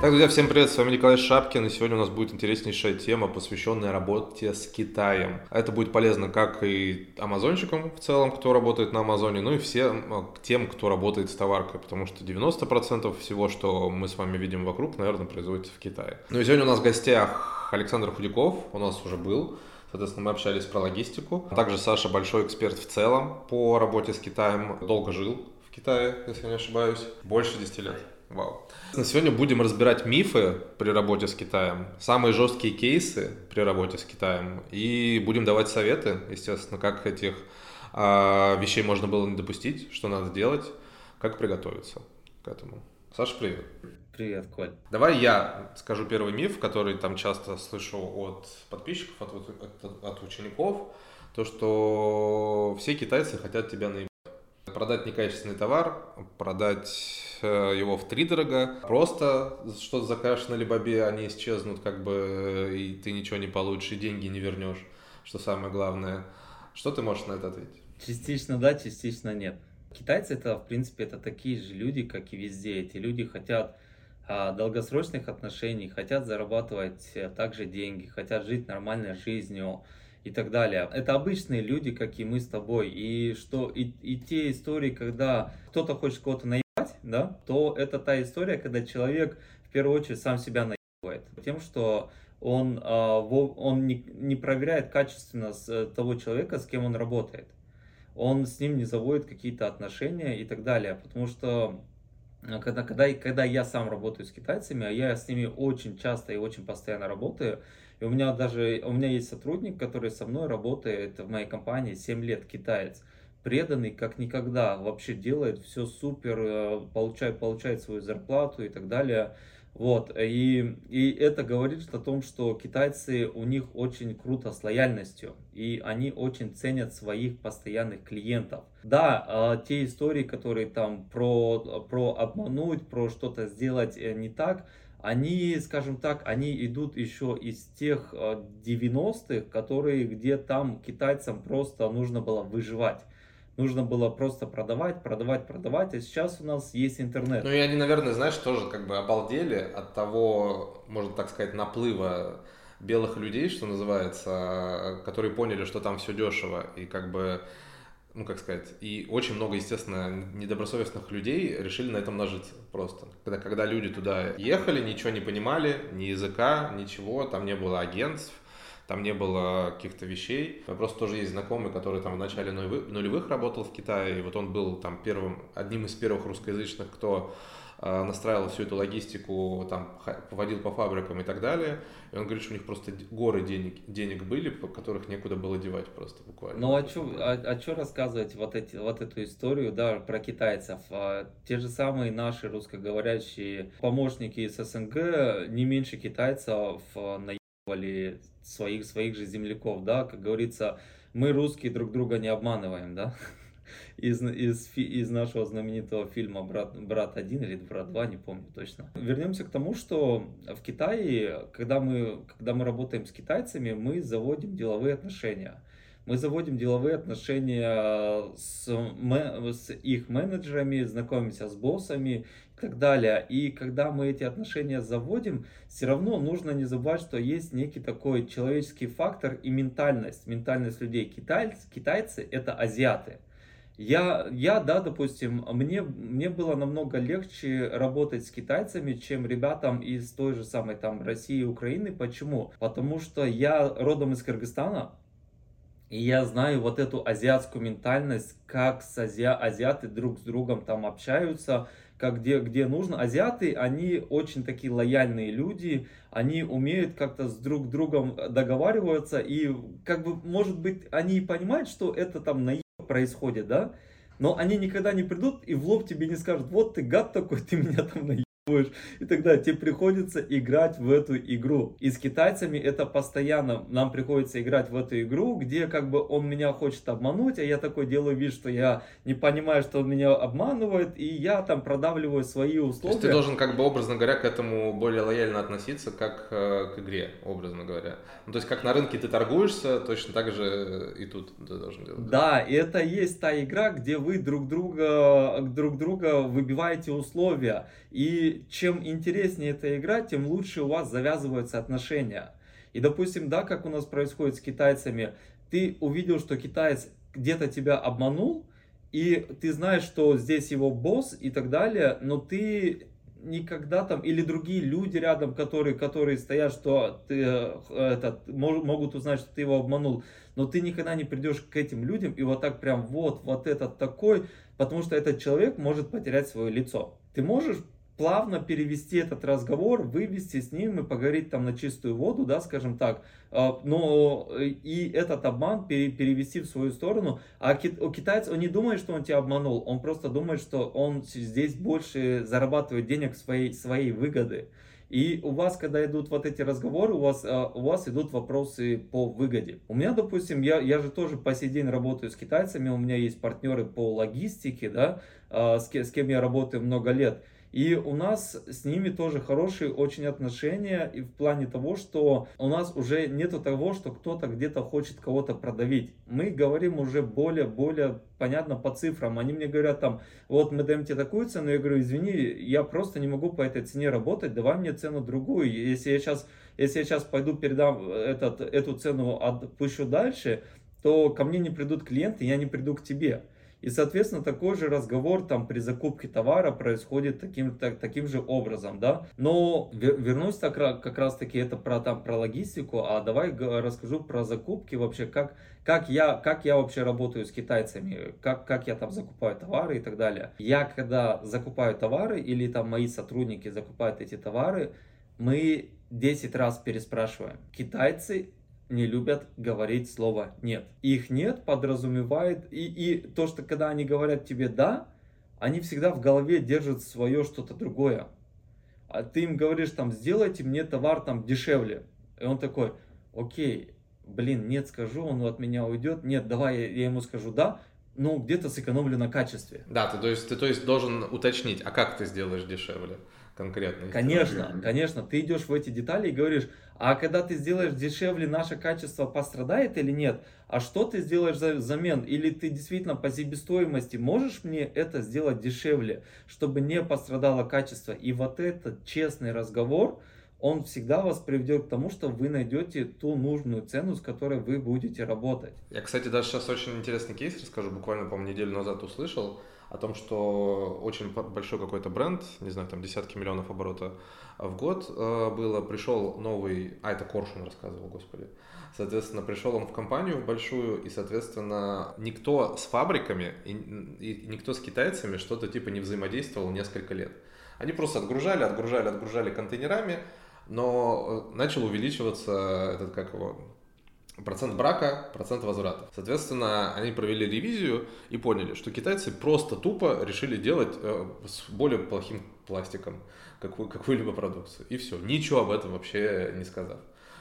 Так, друзья, всем привет, с вами Николай Шапкин, и сегодня у нас будет интереснейшая тема, посвященная работе с Китаем. Это будет полезно как и амазонщикам в целом, кто работает на Амазоне, ну и всем э, тем, кто работает с товаркой, потому что 90% всего, что мы с вами видим вокруг, наверное, производится в Китае. Ну и сегодня у нас в гостях Александр Худяков, у нас уже был, Соответственно, мы общались про логистику. Также Саша большой эксперт в целом по работе с Китаем. Долго жил в Китае, если не ошибаюсь. Больше 10 лет. Вау. Сегодня будем разбирать мифы при работе с Китаем, самые жесткие кейсы при работе с Китаем и будем давать советы, естественно, как этих а, вещей можно было не допустить, что надо делать, как приготовиться к этому. Саша, привет. Привет, Коль. Давай я скажу первый миф, который там часто слышу от подписчиков, от, от, от учеников, то, что все китайцы хотят тебя наебать. Продать некачественный товар, продать Э, его в три дорого. Просто что-то закажешь на Либабе, они исчезнут, как бы, и ты ничего не получишь, и деньги не вернешь, что самое главное. Что ты можешь на это ответить? Частично да, частично нет. Китайцы это, в принципе, это такие же люди, как и везде. Эти люди хотят а, долгосрочных отношений, хотят зарабатывать э, также деньги, хотят жить нормальной жизнью и так далее. Это обычные люди, как и мы с тобой. И что и, и те истории, когда кто-то хочет кого-то найти, да, то это та история, когда человек в первую очередь сам себя наебывает. Тем, что он, а, он не, не проверяет качественно э, того человека, с кем он работает. Он с ним не заводит какие-то отношения и так далее. Потому что э, когда, когда, когда я сам работаю с китайцами, а я с ними очень часто и очень постоянно работаю, и у меня даже, у меня есть сотрудник, который со мной работает в моей компании 7 лет, китаец преданный как никогда, вообще делает все супер, э, получает, получает свою зарплату и так далее. Вот, и, и это говорит о том, что китайцы, у них очень круто с лояльностью, и они очень ценят своих постоянных клиентов. Да, а, те истории, которые там про, про обмануть, про что-то сделать э, не так, они, скажем так, они идут еще из тех 90-х, э, которые, где там китайцам просто нужно было выживать нужно было просто продавать, продавать, продавать, а сейчас у нас есть интернет. Ну и они, наверное, знаешь, тоже как бы обалдели от того, можно так сказать, наплыва белых людей, что называется, которые поняли, что там все дешево и как бы ну, как сказать, и очень много, естественно, недобросовестных людей решили на этом нажиться просто. Когда, когда люди туда ехали, ничего не понимали, ни языка, ничего, там не было агентств, там не было каких-то вещей. У меня просто тоже есть знакомый, который там в начале нулевых работал в Китае, и вот он был там первым, одним из первых русскоязычных, кто настраивал всю эту логистику, там, поводил по фабрикам и так далее. И он говорит, что у них просто горы денег, денег были, которых некуда было девать просто буквально. Ну, а что а, а рассказывать вот, эти, вот эту историю, да, про китайцев? А, те же самые наши русскоговорящие помощники из СНГ не меньше китайцев наебали своих, своих же земляков, да, как говорится, мы русские друг друга не обманываем, да, из, из, из нашего знаменитого фильма «Брат, «Брат 1» или «Брат 2», не помню точно. Вернемся к тому, что в Китае, когда мы, когда мы работаем с китайцами, мы заводим деловые отношения. Мы заводим деловые отношения с, с их менеджерами, знакомимся с боссами и так далее. И когда мы эти отношения заводим, все равно нужно не забывать, что есть некий такой человеческий фактор и ментальность. Ментальность людей. Китайцы, китайцы это азиаты. Я, я, да, допустим, мне, мне было намного легче работать с китайцами, чем ребятам из той же самой там России и Украины. Почему? Потому что я родом из Кыргызстана, и я знаю вот эту азиатскую ментальность, как с ази... азиаты друг с другом там общаются, как где, где нужно. Азиаты, они очень такие лояльные люди, они умеют как-то с друг другом договариваться, и как бы, может быть, они понимают, что это там на происходит, да, но они никогда не придут и в лоб тебе не скажут, вот ты гад такой, ты меня там наебал и тогда тебе приходится играть в эту игру. И с китайцами это постоянно, нам приходится играть в эту игру, где как бы он меня хочет обмануть, а я такой делаю вид, что я не понимаю, что он меня обманывает, и я там продавливаю свои условия. То есть ты должен как бы, образно говоря, к этому более лояльно относиться, как э, к игре, образно говоря. Ну, то есть как на рынке ты торгуешься, точно так же и тут ты должен делать. Да, и это есть та игра, где вы друг друга, друг друга выбиваете условия. И чем интереснее эта игра, тем лучше у вас завязываются отношения. И, допустим, да, как у нас происходит с китайцами, ты увидел, что китаец где-то тебя обманул, и ты знаешь, что здесь его босс и так далее, но ты никогда там, или другие люди рядом, которые, которые стоят, что ты, э, этот, могут узнать, что ты его обманул, но ты никогда не придешь к этим людям и вот так прям вот, вот этот такой, потому что этот человек может потерять свое лицо. Ты можешь плавно перевести этот разговор, вывести с ним и поговорить там на чистую воду, да, скажем так, а, но э, и этот обман перевести в свою сторону. А китаец, он не думает, что он тебя обманул, он просто думает, что он здесь больше зарабатывает денег своей, своей выгоды. И у вас, когда идут вот эти разговоры, у вас, а, у вас идут вопросы по выгоде. У меня, допустим, я, я же тоже по сей день работаю с китайцами, у меня есть партнеры по логистике, да, а, с, с кем я работаю много лет. И у нас с ними тоже хорошие очень отношения и в плане того, что у нас уже нету того, что кто-то где-то хочет кого-то продавить. Мы говорим уже более-более понятно по цифрам. Они мне говорят там, вот мы даем тебе такую цену, я говорю, извини, я просто не могу по этой цене работать, давай мне цену другую. Если я сейчас, если я сейчас пойду передам этот, эту цену, отпущу дальше, то ко мне не придут клиенты, я не приду к тебе. И, соответственно, такой же разговор там при закупке товара происходит таким, так, таким же образом, да. Но вернусь так, как раз таки это про, там, про логистику, а давай расскажу про закупки вообще, как, как, я, как я вообще работаю с китайцами, как, как я там закупаю товары и так далее. Я когда закупаю товары или там мои сотрудники закупают эти товары, мы 10 раз переспрашиваем. Китайцы не любят говорить слово «нет». Их «нет» подразумевает, и, и то, что когда они говорят тебе «да», они всегда в голове держат свое что-то другое. А ты им говоришь там «сделайте мне товар там дешевле». И он такой «окей, блин, нет, скажу, он от меня уйдет, нет, давай я, я ему скажу «да», ну, где-то сэкономлю на качестве. Да, ты то, есть, ты то есть должен уточнить, а как ты сделаешь дешевле конкретно? Конечно, конечно, ты идешь в эти детали и говоришь, а когда ты сделаешь дешевле, наше качество пострадает или нет? А что ты сделаешь взамен? Или ты действительно по себестоимости можешь мне это сделать дешевле, чтобы не пострадало качество? И вот этот честный разговор, он всегда вас приведет к тому, что вы найдете ту нужную цену, с которой вы будете работать. Я, кстати, даже сейчас очень интересный кейс расскажу, буквально, по-моему, неделю назад услышал о том, что очень большой какой-то бренд, не знаю, там десятки миллионов оборота в год э, было, пришел новый, а это Коршун рассказывал, господи, соответственно, пришел он в компанию в большую, и, соответственно, никто с фабриками и, и никто с китайцами что-то типа не взаимодействовал несколько лет. Они просто отгружали, отгружали, отгружали контейнерами, но э, начал увеличиваться этот, как его, процент брака, процент возврата. Соответственно, они провели ревизию и поняли, что китайцы просто тупо решили делать э, с более плохим пластиком какую, какую-либо продукцию. И все. Ничего об этом вообще не сказав.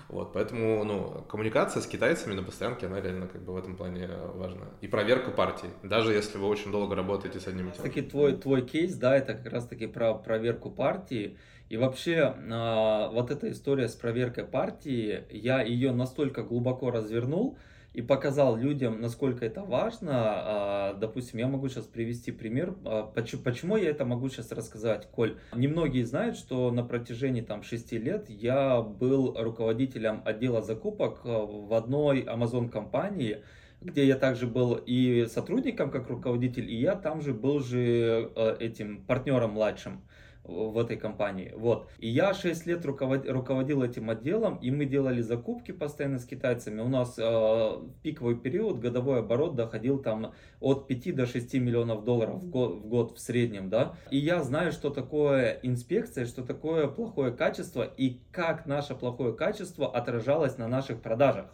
Вот, поэтому, ну, коммуникация с китайцами на постоянке, она реально как бы в этом плане важна. И проверка партий, даже если вы очень долго работаете с одним и тем. Таки твой, твой кейс, да, это как раз таки про проверку партии. И вообще, а, вот эта история с проверкой партии, я ее настолько глубоко развернул, и показал людям, насколько это важно. А, допустим, я могу сейчас привести пример. А, почему я это могу сейчас рассказать, Коль? Немногие знают, что на протяжении там 6 лет я был руководителем отдела закупок в одной Amazon компании, где я также был и сотрудником как руководитель, и я там же был же э, этим партнером младшим в этой компании. Вот. И я 6 лет руководил, этим отделом, и мы делали закупки постоянно с китайцами. У нас э, пиковый период годовой оборот доходил там от 5 до 6 миллионов долларов в год, в год в среднем, да. И я знаю, что такое инспекция, что такое плохое качество, и как наше плохое качество отражалось на наших продажах.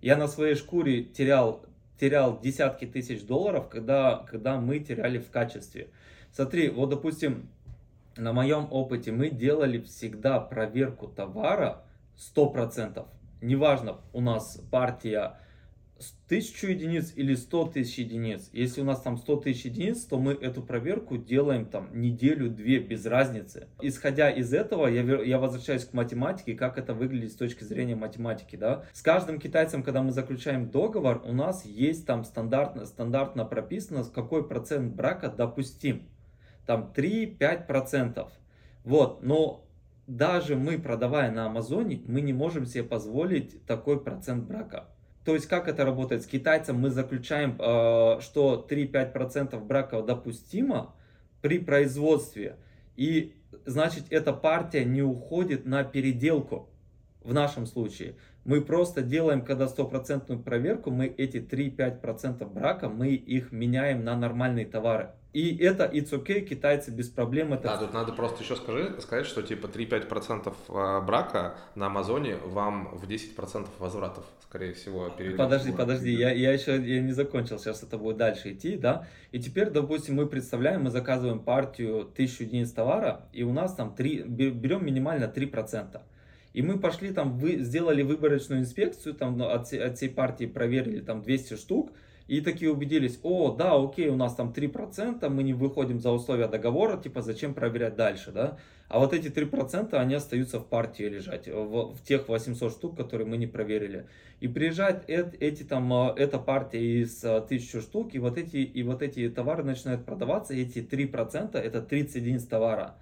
Я на своей шкуре терял, терял десятки тысяч долларов, когда, когда мы теряли в качестве. Смотри, вот допустим, на моем опыте мы делали всегда проверку товара 100%. Неважно, у нас партия 1000 единиц или 100 тысяч единиц. Если у нас там 100 тысяч единиц, то мы эту проверку делаем там неделю-две без разницы. Исходя из этого, я, я возвращаюсь к математике, как это выглядит с точки зрения математики. Да? С каждым китайцем, когда мы заключаем договор, у нас есть там стандартно, стандартно прописано, какой процент брака допустим там 3-5%. Вот, но даже мы, продавая на Амазоне, мы не можем себе позволить такой процент брака. То есть как это работает? С китайцем мы заключаем, э, что 3-5% брака допустимо при производстве. И значит эта партия не уходит на переделку в нашем случае. Мы просто делаем, когда стопроцентную проверку, мы эти 3-5% брака, мы их меняем на нормальные товары. И это it's okay, китайцы без проблем это... Да, тут надо просто еще скажи, сказать, что типа 3-5% а, брака на Амазоне вам в 10% возвратов, скорее всего, перейдет. Подожди, подожди, я, я еще я не закончил, сейчас это будет дальше идти, да? И теперь, допустим, мы представляем, мы заказываем партию 1000 единиц товара, и у нас там 3, берем минимально 3%. И мы пошли там, вы, сделали выборочную инспекцию, там ну, от, от всей партии проверили там 200 штук, и такие убедились, о, да, окей, у нас там 3%, мы не выходим за условия договора, типа, зачем проверять дальше, да? А вот эти 3%, они остаются в партии лежать, в, в тех 800 штук, которые мы не проверили. И приезжает эти, эти там, э, эта партия из 1000 э, штук, и вот эти, и вот эти товары начинают продаваться, и эти 3% это 30 единиц товара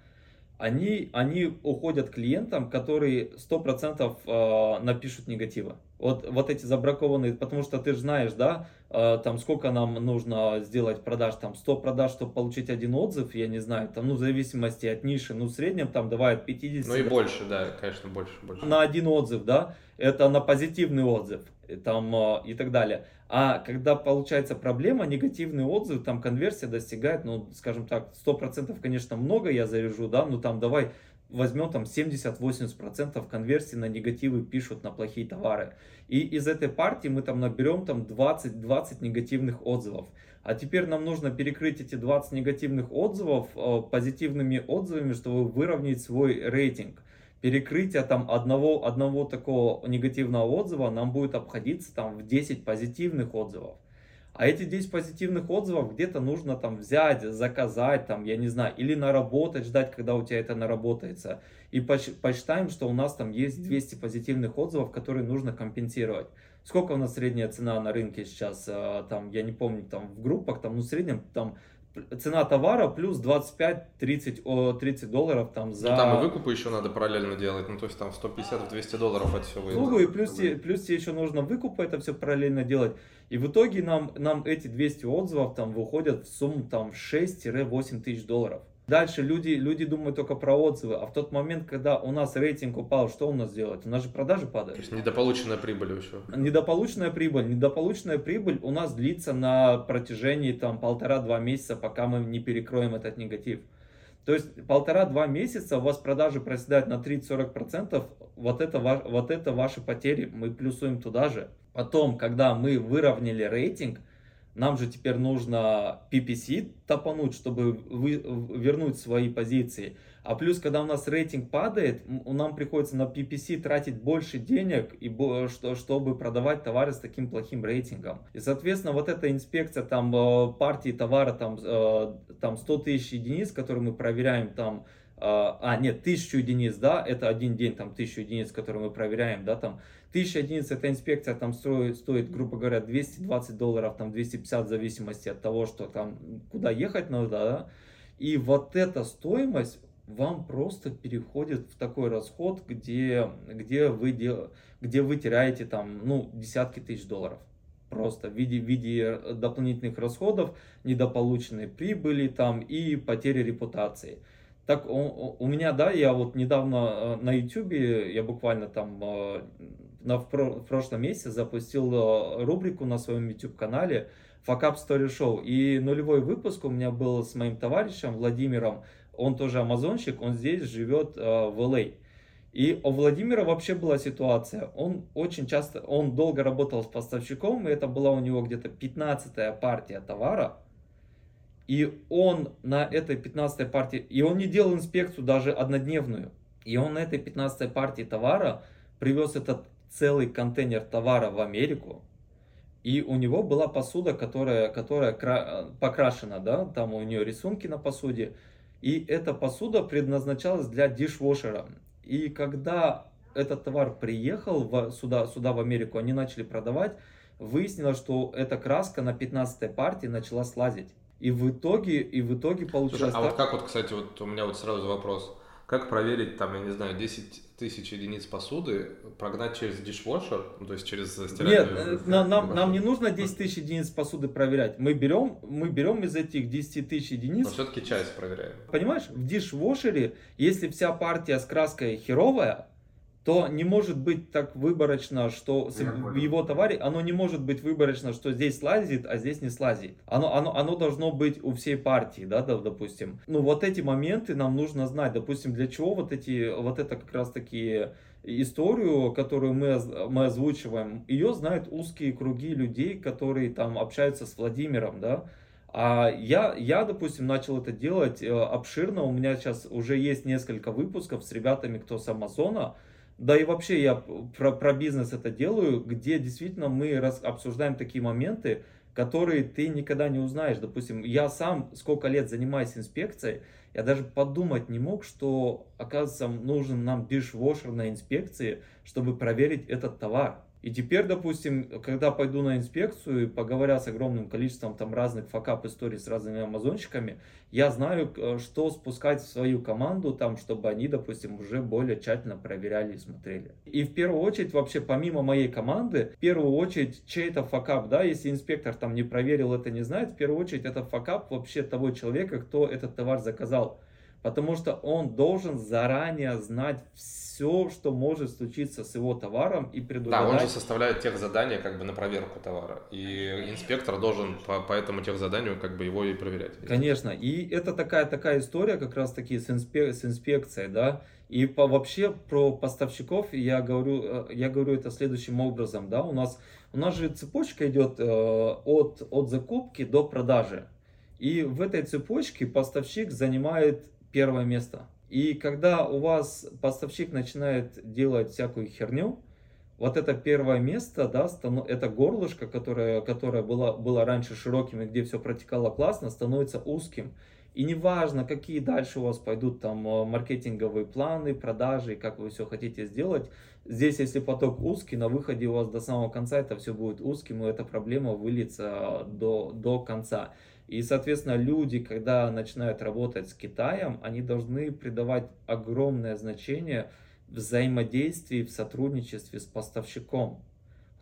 они, они уходят клиентам, которые 100% э, напишут негатива. Вот, вот эти забракованные, потому что ты же знаешь, да, э, там сколько нам нужно сделать продаж, там 100 продаж, чтобы получить один отзыв, я не знаю, там, ну, в зависимости от ниши, ну, в среднем там давают 50. Ну и больше, да, конечно, больше, больше. На один отзыв, да, это на позитивный отзыв, там, э, и так далее. А когда получается проблема, негативный отзыв, там конверсия достигает, ну, скажем так, 100% конечно много я заряжу, да, ну там давай возьмем там 70-80% конверсии на негативы пишут на плохие товары. И из этой партии мы там наберем там 20-20 негативных отзывов. А теперь нам нужно перекрыть эти 20 негативных отзывов э, позитивными отзывами, чтобы выровнять свой рейтинг перекрытие там одного, одного такого негативного отзыва нам будет обходиться там в 10 позитивных отзывов. А эти 10 позитивных отзывов где-то нужно там взять, заказать, там, я не знаю, или наработать, ждать, когда у тебя это наработается. И посчитаем, что у нас там есть 200 позитивных отзывов, которые нужно компенсировать. Сколько у нас средняя цена на рынке сейчас, а, там, я не помню, там в группах, там, ну, в среднем, там, цена товара плюс 25-30 30 долларов там за... Ну, там и выкупы еще надо параллельно делать, ну то есть там 150-200 долларов это все выйдет. Ну и плюс, тебе, плюс тебе еще нужно выкупы это все параллельно делать. И в итоге нам, нам эти 200 отзывов там выходят в сумму там 6-8 тысяч долларов. Дальше люди, люди думают только про отзывы, а в тот момент, когда у нас рейтинг упал, что у нас делать? У нас же продажи падают. То есть недополученная прибыль еще. Недополученная прибыль. Недополученная прибыль у нас длится на протяжении там полтора-два месяца, пока мы не перекроем этот негатив. То есть полтора-два месяца у вас продажи проседают на 30-40%, вот это, вот это ваши потери, мы плюсуем туда же. Потом, когда мы выровняли рейтинг, нам же теперь нужно PPC топануть, чтобы вы, вернуть свои позиции. А плюс, когда у нас рейтинг падает, нам приходится на PPC тратить больше денег, и, что, чтобы продавать товары с таким плохим рейтингом. И, соответственно, вот эта инспекция там э, партии товара, там, э, там 100 тысяч единиц, которые мы проверяем там, а, нет, тысячу единиц, да, это один день, там, тысячу единиц, которые мы проверяем, да, там, 1000 единиц эта инспекция там стоит, стоит, грубо говоря, 220 долларов, там 250 в зависимости от того, что там, куда ехать надо, да. И вот эта стоимость вам просто переходит в такой расход, где, где, вы, где вы теряете там, ну, десятки тысяч долларов. Просто в виде, в виде дополнительных расходов, недополученной прибыли там и потери репутации. Так у, у меня, да, я вот недавно э, на YouTube, я буквально там э, на, в, про, в прошлом месяце запустил э, рубрику на своем YouTube-канале Up Story Show. И нулевой выпуск у меня был с моим товарищем Владимиром. Он тоже амазонщик, он здесь живет в LA. А. И у Владимира вообще была ситуация. Он очень часто, он долго работал с поставщиком, и это была у него где-то 15-я партия товара. И он на этой 15-й партии, и он не делал инспекцию даже однодневную. И он на этой 15-й партии товара привез этот целый контейнер товара в Америку, и у него была посуда, которая, которая покрашена, да, там у нее рисунки на посуде, и эта посуда предназначалась для дишвошера. И когда этот товар приехал в, сюда, сюда в Америку, они начали продавать, выяснилось, что эта краска на 15 партии начала слазить. И в итоге, и в итоге получилось Слушай, а так... вот как вот, кстати, вот у меня вот сразу вопрос. как проверить, там, я не знаю, 10 тысяч единиц посуды, прогнать через дишвошер, ну, то есть через стиральную... Нет, нам, нам, нам не нужно 10 тысяч единиц посуды проверять. Мы берем, мы берем из этих 10 тысяч единиц... Но все-таки часть проверяем. Понимаешь, в дишвошере, если вся партия с краской херовая, то не может быть так выборочно, что в его товаре, оно не может быть выборочно, что здесь слазит, а здесь не слазит. Оно, оно, оно должно быть у всей партии, да, да, допустим. Ну, вот эти моменты нам нужно знать, допустим, для чего вот эти, вот это как раз таки историю, которую мы, мы озвучиваем, ее знают узкие круги людей, которые там общаются с Владимиром, да, а я, я, допустим, начал это делать э, обширно. У меня сейчас уже есть несколько выпусков с ребятами, кто с Амазона. Да и вообще я про, про бизнес это делаю, где действительно мы раз, обсуждаем такие моменты, которые ты никогда не узнаешь. Допустим, я сам сколько лет занимаюсь инспекцией, я даже подумать не мог, что, оказывается, нужен нам dishwasher на инспекции, чтобы проверить этот товар. И теперь, допустим, когда пойду на инспекцию, поговоря с огромным количеством там разных факап историй с разными амазонщиками, я знаю, э, что спускать в свою команду, там, чтобы они, допустим, уже более тщательно проверяли и смотрели. И в первую очередь, вообще, помимо моей команды, в первую очередь, чей-то факап, да, если инспектор там не проверил, это не знает, в первую очередь, это факап вообще того человека, кто этот товар заказал. Потому что он должен заранее знать все, что может случиться с его товаром и предугадать. Да, он же составляет тех задания как бы на проверку товара. И инспектор должен по, по этому тех заданию как бы его и проверять. Конечно. И это такая, такая история как раз таки с, инспек, с инспекцией, да. И по, вообще про поставщиков я говорю, э, я говорю это следующим образом, да. У нас, у нас же цепочка идет э, от, от закупки до продажи. И в этой цепочке поставщик занимает первое место. И когда у вас поставщик начинает делать всякую херню, вот это первое место, да, это горлышко, которое, которое было, было раньше широким и где все протекало классно, становится узким. И неважно, какие дальше у вас пойдут там э, маркетинговые планы, продажи, как вы все хотите сделать, здесь, если поток узкий, на выходе у вас до самого конца это все будет узким, и эта проблема выльется до, до конца. И, соответственно, люди, когда начинают работать с Китаем, они должны придавать огромное значение взаимодействии, в сотрудничестве с поставщиком.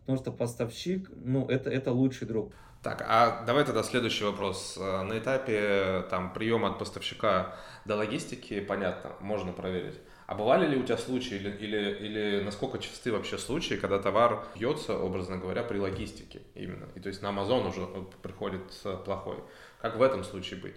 Потому что поставщик, ну, это, это лучший друг. Так, а давай тогда следующий вопрос. Э, на этапе там приема от поставщика до логистики, понятно, можно проверить. А бывали ли у тебя случаи или, или, или насколько часты вообще случаи, когда товар бьется, образно говоря, при логистике именно? И то есть на Amazon уже приходит плохой. Как в этом случае быть?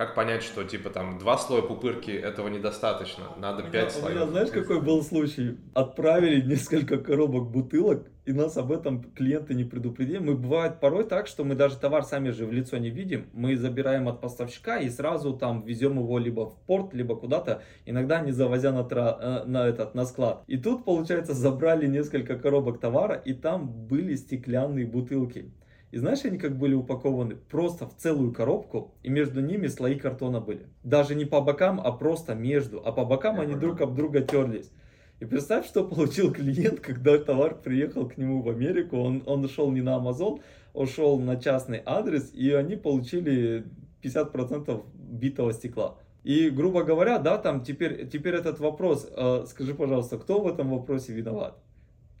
Как понять, что типа там два слоя пупырки этого недостаточно, надо пять слоев? У меня, знаешь, какой был случай? Отправили несколько коробок бутылок, и нас об этом клиенты не предупредили. Мы бывает порой так, что мы даже товар сами же в лицо не видим. Мы забираем от поставщика и сразу там везем его либо в порт, либо куда-то, иногда не завозя на, тра... Э, на, этот, на склад. И тут, получается, забрали несколько коробок товара, и там были стеклянные бутылки. И знаешь, они как были упакованы? Просто в целую коробку, и между ними слои картона были. Даже не по бокам, а просто между. А по бокам Я они понял. друг об друга терлись. И представь, что получил клиент, когда товар приехал к нему в Америку. Он, он шел не на Amazon, он шел на частный адрес, и они получили 50% битого стекла. И, грубо говоря, да, там теперь, теперь этот вопрос, э, скажи, пожалуйста, кто в этом вопросе виноват?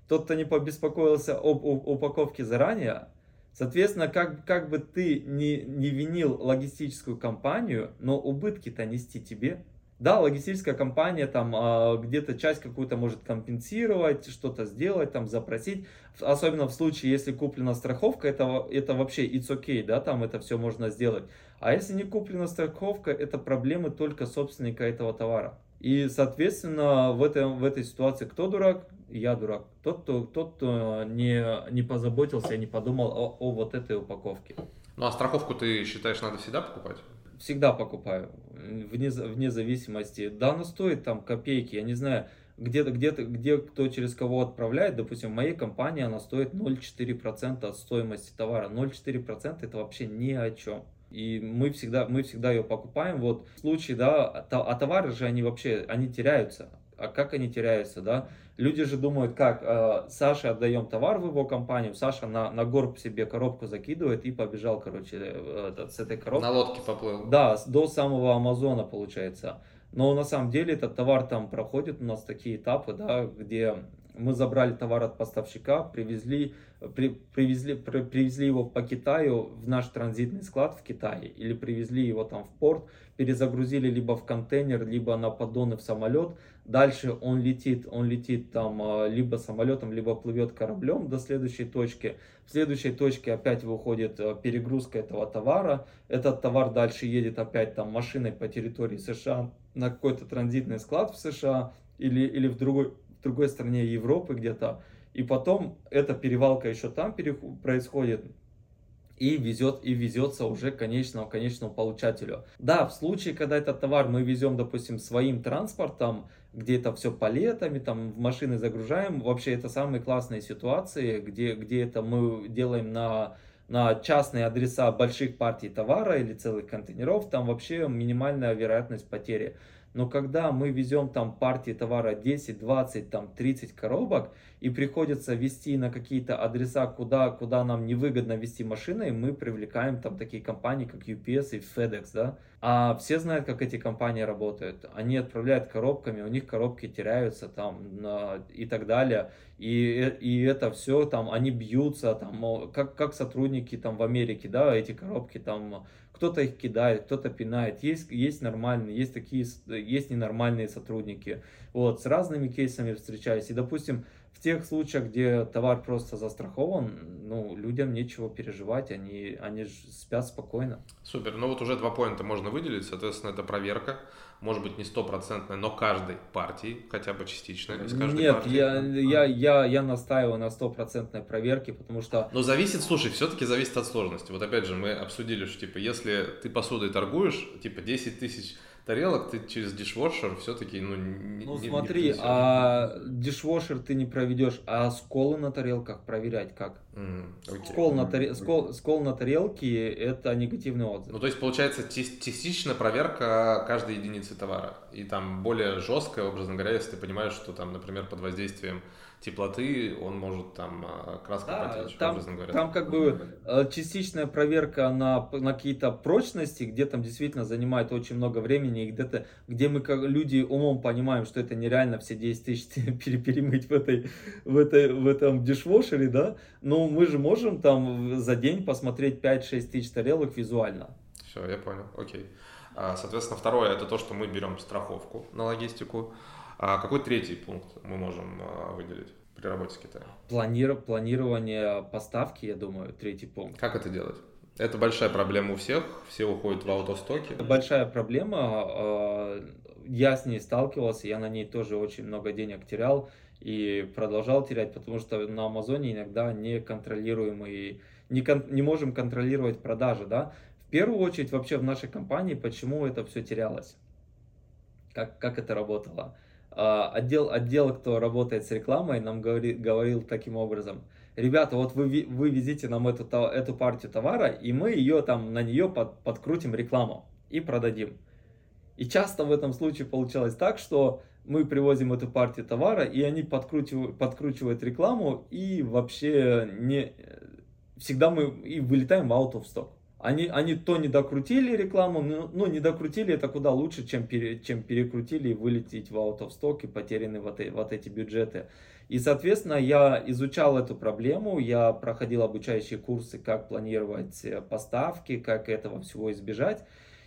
Тот, кто не побеспокоился об, об упаковке заранее, Соответственно, как, как бы ты не, не винил логистическую компанию, но убытки-то нести тебе. Да, логистическая компания там а, где-то часть какую-то может компенсировать, что-то сделать, там запросить. Особенно в случае, если куплена страховка, это, это вообще it's okay, да, там это все можно сделать. А если не куплена страховка, это проблемы только собственника этого товара. И, соответственно, в, этой в этой ситуации кто дурак? Я дурак. Тот, кто, тот, кто не, не позаботился, не подумал о, о вот этой упаковке. Ну а страховку ты считаешь надо всегда покупать? Всегда покупаю, вне, вне зависимости. Да, она стоит там копейки, я не знаю, где-то, где-то, где кто через кого отправляет, допустим, в моей компании она стоит 0,4% от стоимости товара. 0,4% это вообще ни о чем. И мы всегда, мы всегда ее покупаем. Вот в случае, да, а товары же они вообще, они теряются. А как они теряются, да? Люди же думают, как, э, Саше отдаем товар в его компанию, Саша на, на горб себе коробку закидывает и побежал, короче, э, этот, с этой коробкой. На лодке поплыл. Да, до самого Амазона, получается. но на самом деле этот товар там проходит у нас такие этапы, да, где мы забрали товар от поставщика, привезли, при, привезли, при, привезли его по Китаю в наш транзитный склад в Китае или привезли его там в порт, перезагрузили либо в контейнер, либо на поддоны в самолет. Дальше он летит, он летит там а, либо самолетом, либо плывет кораблем до следующей точки. В следующей точке опять выходит а, перегрузка этого товара. Этот товар дальше едет опять там машиной по территории США на какой-то транзитный склад в США или, или в другой в другой стране Европы где-то, и потом эта перевалка еще там происходит, и везет и везется уже к конечному, конечному получателю. Да, в случае, когда этот товар мы везем, допустим, своим транспортом, где это все палетами, там в машины загружаем, вообще это самые классные ситуации, где, где это мы делаем на на частные адреса больших партий товара или целых контейнеров, там вообще минимальная вероятность потери. Но когда мы везем там партии товара 10, 20, там 30 коробок и приходится вести на какие-то адреса, куда, куда нам невыгодно вести машиной, мы привлекаем там такие компании, как UPS и FedEx, да. А все знают, как эти компании работают. Они отправляют коробками, у них коробки теряются там на, и так далее. И, и это все там, они бьются там, как, как сотрудники там в Америке, да, эти коробки там кто-то их кидает, кто-то пинает. Есть, есть нормальные, есть такие, есть ненормальные сотрудники. Вот, с разными кейсами встречаюсь. И, допустим, в тех случаях, где товар просто застрахован, ну, людям нечего переживать, они, они спят спокойно. Супер. Ну вот уже два поинта можно выделить. Соответственно, это проверка может быть не стопроцентная, но каждой партии, хотя бы частичная из каждой Нет, партии. я, я, я, я настаиваю на стопроцентной проверке, потому что... Но зависит, слушай, все-таки зависит от сложности. Вот опять же, мы обсудили, что типа, если ты посудой торгуешь, типа 10 тысяч тарелок ты через дишвошер все-таки, ну, не Ну, смотри, не а дишвошер ты не проведешь, а сколы на тарелках проверять как? Mm, okay. скол, на таре... скол, скол на тарелке это негативный отзыв. Ну, то есть, получается, частичная проверка каждой единицы товара. И там более жесткая, образно говоря, если ты понимаешь, что там, например, под воздействием теплоты, он может там а, краска да, потечь, там, образно говоря. Там как бы э, частичная проверка на, на какие-то прочности, где там действительно занимает очень много времени, и где-то, где мы как люди умом понимаем, что это нереально все 10 тысяч перемыть в, этой, в, этой, в этом дишвошере, да, но мы же можем там за день посмотреть 5-6 тысяч тарелок визуально. Все, я понял, окей. А, соответственно, второе, это то, что мы берем страховку на логистику. А какой третий пункт мы можем а, выделить при работе с Китаем? Планир... Планирование поставки, я думаю, третий пункт. Как это делать? Это большая проблема у всех, все уходят в аутостоки. Большая проблема, а, я с ней сталкивался, я на ней тоже очень много денег терял и продолжал терять, потому что на Амазоне иногда неконтролируемые, не, кон, не можем контролировать продажи, да. В первую очередь вообще в нашей компании, почему это все терялось, как, как это работало. А, отдел, отдел, кто работает с рекламой, нам говори, говорил таким образом. Ребята, вот вы, вы везите нам эту, эту партию товара, и мы ее там, на нее под, подкрутим рекламу и продадим. И часто в этом случае получалось так, что мы привозим эту партию товара, и они подкручивают, подкручивают рекламу, и вообще не всегда мы и вылетаем в out of stock. Они, они то не докрутили рекламу, но, ну, не докрутили это куда лучше, чем, пере, чем перекрутили и вылететь в out of stock и потеряны вот, вот эти бюджеты. И, соответственно, я изучал эту проблему, я проходил обучающие курсы, как планировать э, поставки, как этого всего избежать.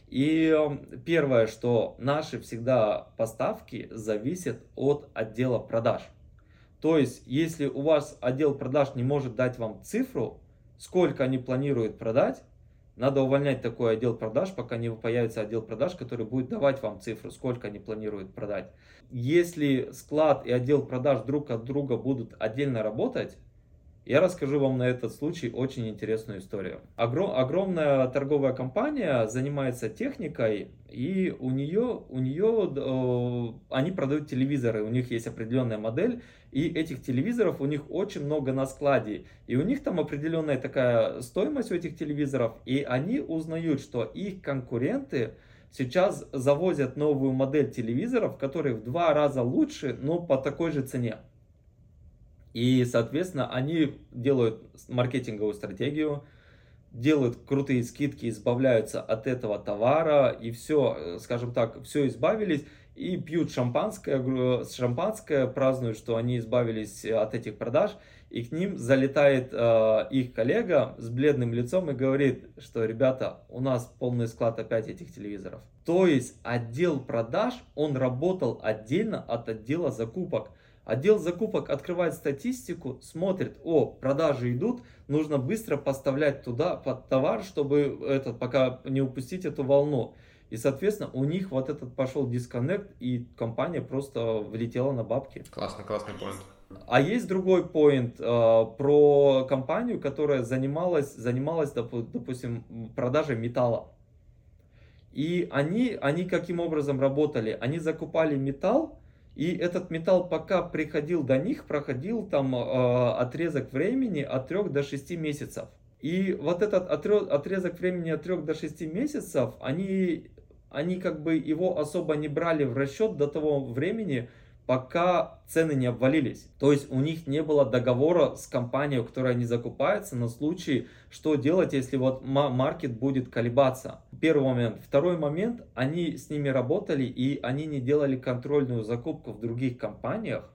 И эм, первое, что наши всегда поставки зависят от отдела продаж. То есть, если у вас отдел продаж не может дать вам цифру, сколько они планируют продать, надо увольнять такой отдел продаж, пока не появится отдел продаж, который будет давать вам цифру, сколько они планируют продать. Если склад и отдел продаж друг от друга будут отдельно работать, я расскажу вам на этот случай очень интересную историю. Огром, огромная торговая компания занимается техникой, и у нее, у нее э, они продают телевизоры, у них есть определенная модель, и этих телевизоров у них очень много на складе. И у них там определенная такая стоимость у этих телевизоров, и они узнают, что их конкуренты сейчас завозят новую модель телевизоров, которые в два раза лучше, но по такой же цене. И, соответственно, они делают маркетинговую стратегию, делают крутые скидки, избавляются от этого товара и все, э, скажем так, все избавились и пьют шампанское, шампанское, празднуют, что они избавились от этих продаж, и к ним залетает э, их коллега с бледным лицом и говорит, что ребята, у нас полный склад опять этих телевизоров. То есть отдел продаж, он работал отдельно от отдела закупок. Отдел закупок открывает статистику, смотрит, о, продажи идут, нужно быстро поставлять туда под товар, чтобы этот, пока не упустить эту волну. И, соответственно, у них вот этот пошел дисконнект, и компания просто влетела на бабки. Классный, классный поинт. А есть другой поинт э, про компанию, которая занималась, занималась, допустим, продажей металла. И они, они каким образом работали? Они закупали металл, и этот металл, пока приходил до них, проходил там э, отрезок времени от 3 до 6 месяцев. И вот этот отрезок времени от 3 до 6 месяцев, они, они как бы его особо не брали в расчет до того времени, пока цены не обвалились. То есть у них не было договора с компанией, у которой они закупаются, на случай, что делать, если вот маркет будет колебаться. Первый момент. Второй момент, они с ними работали и они не делали контрольную закупку в других компаниях,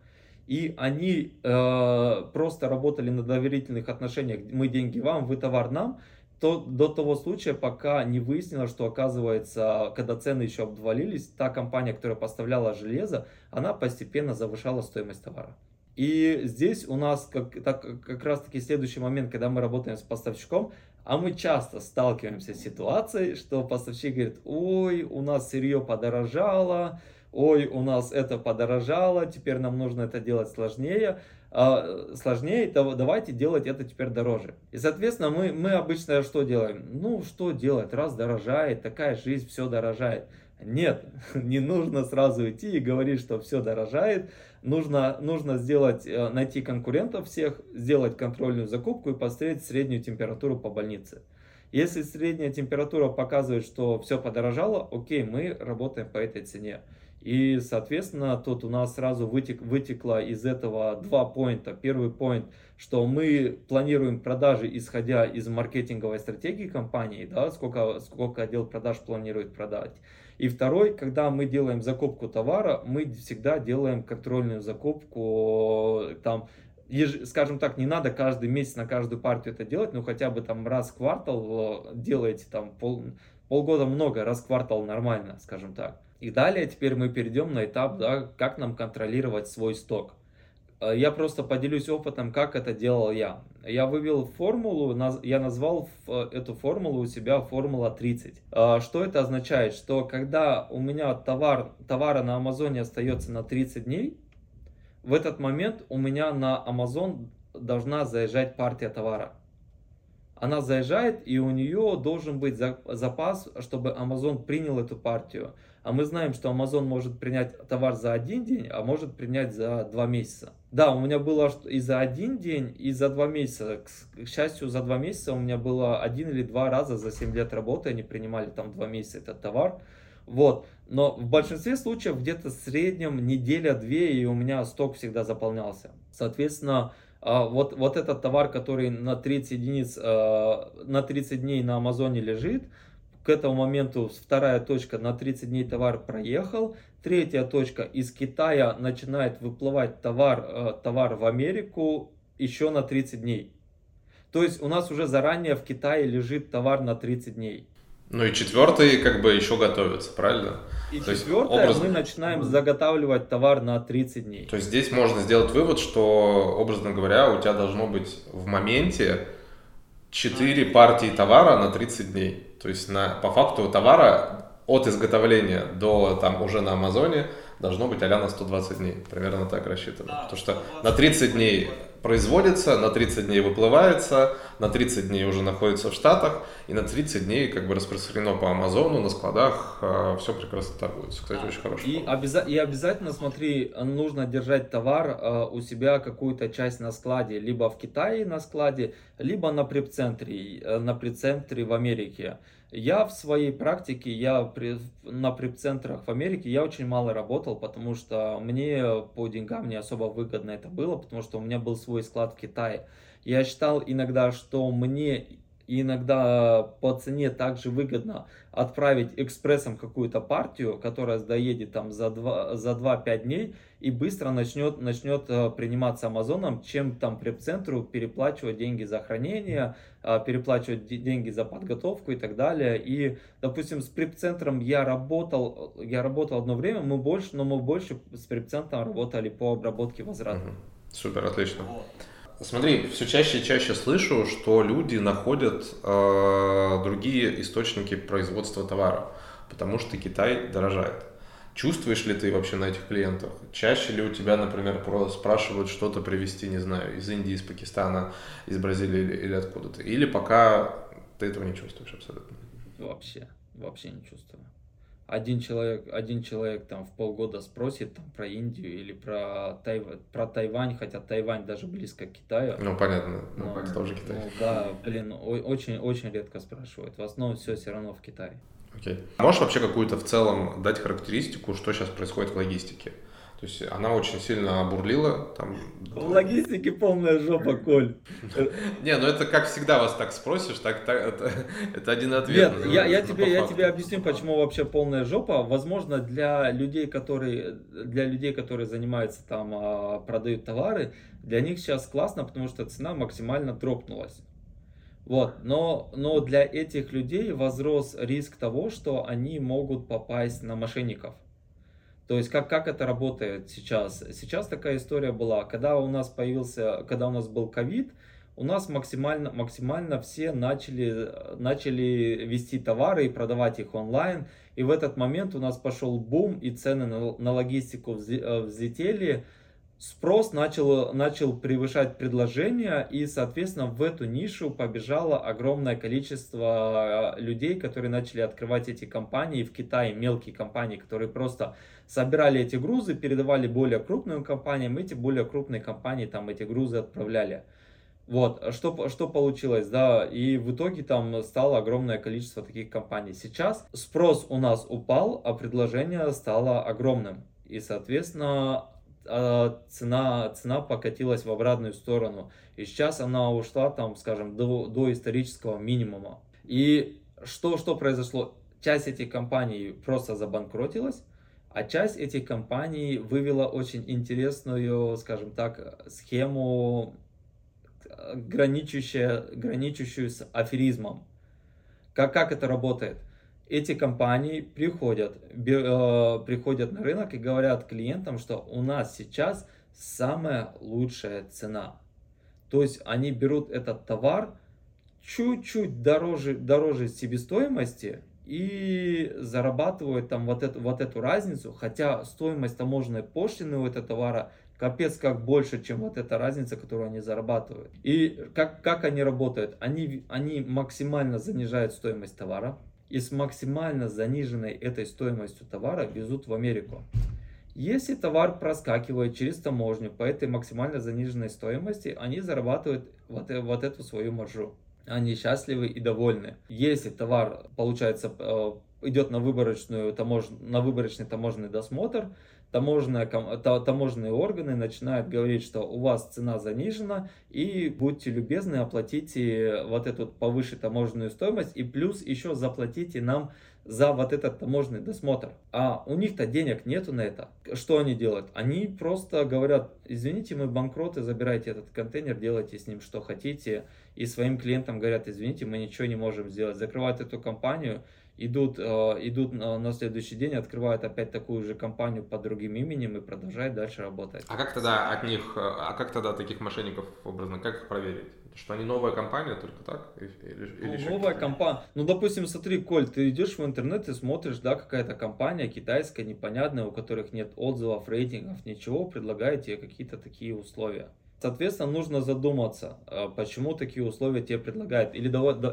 и они э, просто работали на доверительных отношениях. Мы деньги вам, вы товар нам то, до того случая, пока не выяснилось, что оказывается, когда цены еще обвалились, та компания, которая поставляла железо, она постепенно завышала стоимость товара. И здесь у нас как, так, как раз таки следующий момент, когда мы работаем с поставщиком, а мы часто сталкиваемся с ситуацией, что поставщик говорит, ой, у нас сырье подорожало, ой, у нас это подорожало, теперь нам нужно это делать сложнее. А, сложнее, то давайте делать это теперь дороже. И, соответственно, мы, мы обычно что делаем? Ну, что делать? Раз дорожает, такая жизнь, все дорожает. Нет, не нужно сразу идти и говорить, что все дорожает. Нужно, нужно сделать, э, найти конкурентов всех, сделать контрольную закупку и посмотреть среднюю температуру по больнице. Если средняя температура показывает, что все подорожало, окей, мы работаем по этой цене. И, соответственно, тут у нас сразу вытек, вытекло из этого два поинта. Первый поинт, что мы планируем продажи, исходя из маркетинговой стратегии компании, да, сколько, сколько отдел продаж планирует продать. И второй, когда мы делаем закупку товара, мы всегда делаем контрольную закупку, там, скажем так, не надо каждый месяц на каждую партию это делать, но хотя бы там раз в квартал э, делаете там пол, полгода много, раз в квартал нормально, скажем так. И далее теперь мы перейдем на этап, да, как нам контролировать свой сток. Э, я просто поделюсь опытом, как это делал я. Я вывел формулу, я назвал эту формулу у себя формула 30. Э, что это означает? Что когда у меня товар, товара на Амазоне остается на 30 дней, в этот момент у меня на Амазон должна заезжать партия товара. Она заезжает, и у нее должен быть запас, чтобы Amazon принял эту партию. А мы знаем, что Amazon может принять товар за один день, а может принять за два месяца. Да, у меня было и за один день, и за два месяца. К счастью, за два месяца у меня было один или два раза за 7 лет работы, они принимали там два месяца этот товар. Вот. Но в большинстве случаев где-то в среднем неделя-две, и у меня сток всегда заполнялся. Соответственно, вот, вот этот товар, который на 30 единиц, а, на 30 дней на Амазоне лежит, к этому моменту вторая точка на 30 дней товар проехал. Третья точка из Китая начинает выплывать товар, э, товар в Америку еще на 30 дней. То есть у нас уже заранее в Китае лежит товар на 30 дней. Ну и четвертый как бы еще готовится, правильно? И То четвертое образно... мы начинаем заготавливать товар на 30 дней. То есть здесь можно сделать вывод, что, образно говоря, у тебя должно быть в моменте 4 партии товара на 30 дней. То есть на, по факту товара от изготовления до там уже на Амазоне должно быть а на 120 дней. Примерно так рассчитано. Да, Потому что на 30 дней производится, на 30 дней выплывается, на 30 дней уже находится в Штатах, и на 30 дней как бы распространено по Амазону, на складах, э, все прекрасно торгуется. Кстати, очень хороший и, обяза- и обязательно, смотри, нужно держать товар э, у себя какую-то часть на складе, либо в Китае на складе, либо на препцентре, э, на препцентре в Америке. Я в своей практике, я при, на преп-центрах в Америке, я очень мало работал, потому что мне по деньгам не особо выгодно это было, потому что у меня был свой склад в Китае. Я считал иногда, что мне иногда по цене также выгодно отправить экспрессом какую-то партию, которая доедет там за 2-5 за дней и быстро начнет, начнет э, приниматься Амазоном, чем там преп-центру переплачивать деньги за хранение, э, переплачивать деньги за подготовку и так далее. И, допустим, с преп-центром я работал, я работал одно время, мы больше, но мы больше с преп-центром работали по обработке возврата. Супер, отлично. Смотри, все чаще и чаще слышу, что люди находят э, другие источники производства товара, потому что Китай дорожает. Чувствуешь ли ты вообще на этих клиентах? Чаще ли у тебя, например, спрашивают что-то привезти, не знаю, из Индии, из Пакистана, из Бразилии или, или откуда-то? Или пока ты этого не чувствуешь абсолютно? Вообще, вообще не чувствую один человек, один человек там в полгода спросит там, про Индию или про, Тайв... про Тайвань, хотя Тайвань даже близко к Китаю. Ну, понятно, ну, но, это тоже Китай. Ну, да, блин, очень-очень редко спрашивают. В основном все все равно в Китае. Окей. Можешь вообще какую-то в целом дать характеристику, что сейчас происходит в логистике? То есть она очень сильно бурлила. Там... В логистике полная жопа, Коль. Не, ну это как всегда вас так спросишь, так, так это, это один ответ. Нет, я, я, тебе, я тебе объясню, почему вообще полная жопа. Возможно, для людей, которые, для людей, которые занимаются там, а, продают товары, для них сейчас классно, потому что цена максимально дропнулась. Вот, но, но для этих людей возрос риск того, что они могут попасть на мошенников. То есть как, как это работает сейчас? Сейчас такая история была, когда у нас появился, когда у нас был ковид, у нас максимально, максимально все начали, начали вести товары и продавать их онлайн. И в этот момент у нас пошел бум, и цены на, на логистику взлетели. Спрос начал, начал превышать предложение, и, соответственно, в эту нишу побежало огромное количество людей, которые начали открывать эти компании в Китае, мелкие компании, которые просто собирали эти грузы, передавали более крупным компаниям, эти более крупные компании там эти грузы отправляли. Вот, что, что получилось, да, и в итоге там стало огромное количество таких компаний. Сейчас спрос у нас упал, а предложение стало огромным. И, соответственно, цена, цена покатилась в обратную сторону. И сейчас она ушла там, скажем, до, до исторического минимума. И что, что произошло? Часть этих компаний просто забанкротилась, а часть этих компаний вывела очень интересную, скажем так, схему, граничащую, граничащую с аферизмом. Как, как это работает? Эти компании приходят, э, приходят на рынок и говорят клиентам, что у нас сейчас самая лучшая цена. То есть они берут этот товар чуть-чуть дороже, дороже себестоимости и зарабатывают там вот эту, вот эту разницу, хотя стоимость таможенной пошлины у этого товара капец как больше, чем вот эта разница, которую они зарабатывают. И как, как они работают? Они, они максимально занижают стоимость товара и с максимально заниженной этой стоимостью товара везут в Америку. Если товар проскакивает через таможню по этой максимально заниженной стоимости, они зарабатывают вот, вот эту свою маржу они счастливы и довольны. Если товар, получается, э, идет на, выборочную, тамож... на выборочный таможенный досмотр, таможенные, таможенные органы начинают говорить, что у вас цена занижена, и будьте любезны, оплатите вот эту повыше таможенную стоимость, и плюс еще заплатите нам за вот этот таможенный досмотр. А у них-то денег нету на это. Что они делают? Они просто говорят, извините, мы банкроты, забирайте этот контейнер, делайте с ним что хотите. И своим клиентам говорят, извините, мы ничего не можем сделать. Закрывают эту компанию, идут, э, идут на следующий день, открывают опять такую же компанию под другим именем и продолжают дальше работать. А как тогда от них, а как тогда таких мошенников образно, как их проверить? Что они новая компания, только так? Или, или ну, новая компания. Ну, допустим, смотри, Коль, ты идешь в интернет и смотришь, да, какая-то компания китайская, непонятная, у которых нет отзывов, рейтингов, ничего, предлагает тебе какие-то такие условия. Соответственно, нужно задуматься, э, почему такие условия тебе предлагают. Или,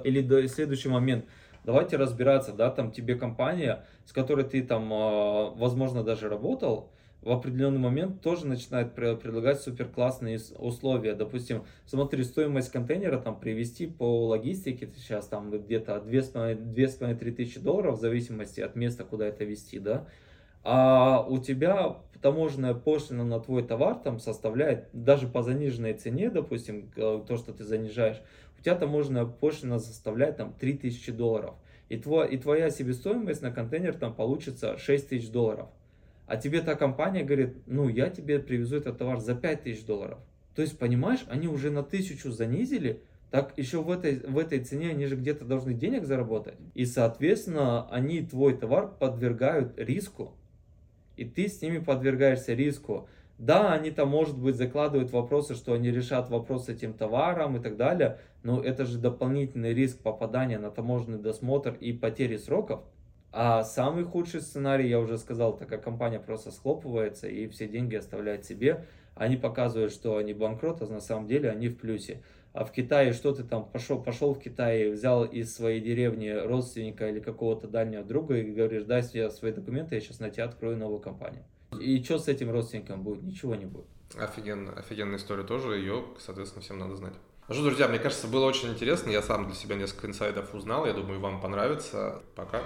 или до, следующий момент, давайте разбираться, да, там тебе компания, с которой ты там, э, возможно, даже работал, в определенный момент тоже начинает предлагать супер классные условия. Допустим, смотри, стоимость контейнера там привезти по логистике сейчас там где-то 2,5-3 тысячи долларов в зависимости от места, куда это везти, да. А у тебя таможенная пошлина на твой товар там составляет даже по заниженной цене, допустим, то, что ты занижаешь, тебя таможенная пошлина заставляет там 3000 долларов. И, твой, и твоя себестоимость на контейнер там получится 6 тысяч долларов. А тебе та компания говорит, ну я тебе привезу этот товар за 5 тысяч долларов. То есть, понимаешь, они уже на тысячу занизили, так еще в этой, в этой цене они же где-то должны денег заработать. И, соответственно, они твой товар подвергают риску. И ты с ними подвергаешься риску. Да, они там, может быть, закладывают вопросы, что они решат вопрос с этим товаром и так далее, но это же дополнительный риск попадания на таможенный досмотр и потери сроков. А самый худший сценарий, я уже сказал, такая компания просто схлопывается и все деньги оставляет себе. Они показывают, что они банкрот, а на самом деле они в плюсе. А в Китае что ты там пошел, пошел в Китай, взял из своей деревни родственника или какого-то дальнего друга и говоришь, дай свои документы, я сейчас на тебя открою новую компанию. И что с этим родственником будет? Ничего не будет. Офигенно, офигенная история тоже, ее, соответственно, всем надо знать. Ну что, друзья, мне кажется, было очень интересно. Я сам для себя несколько инсайдов узнал. Я думаю, вам понравится. Пока.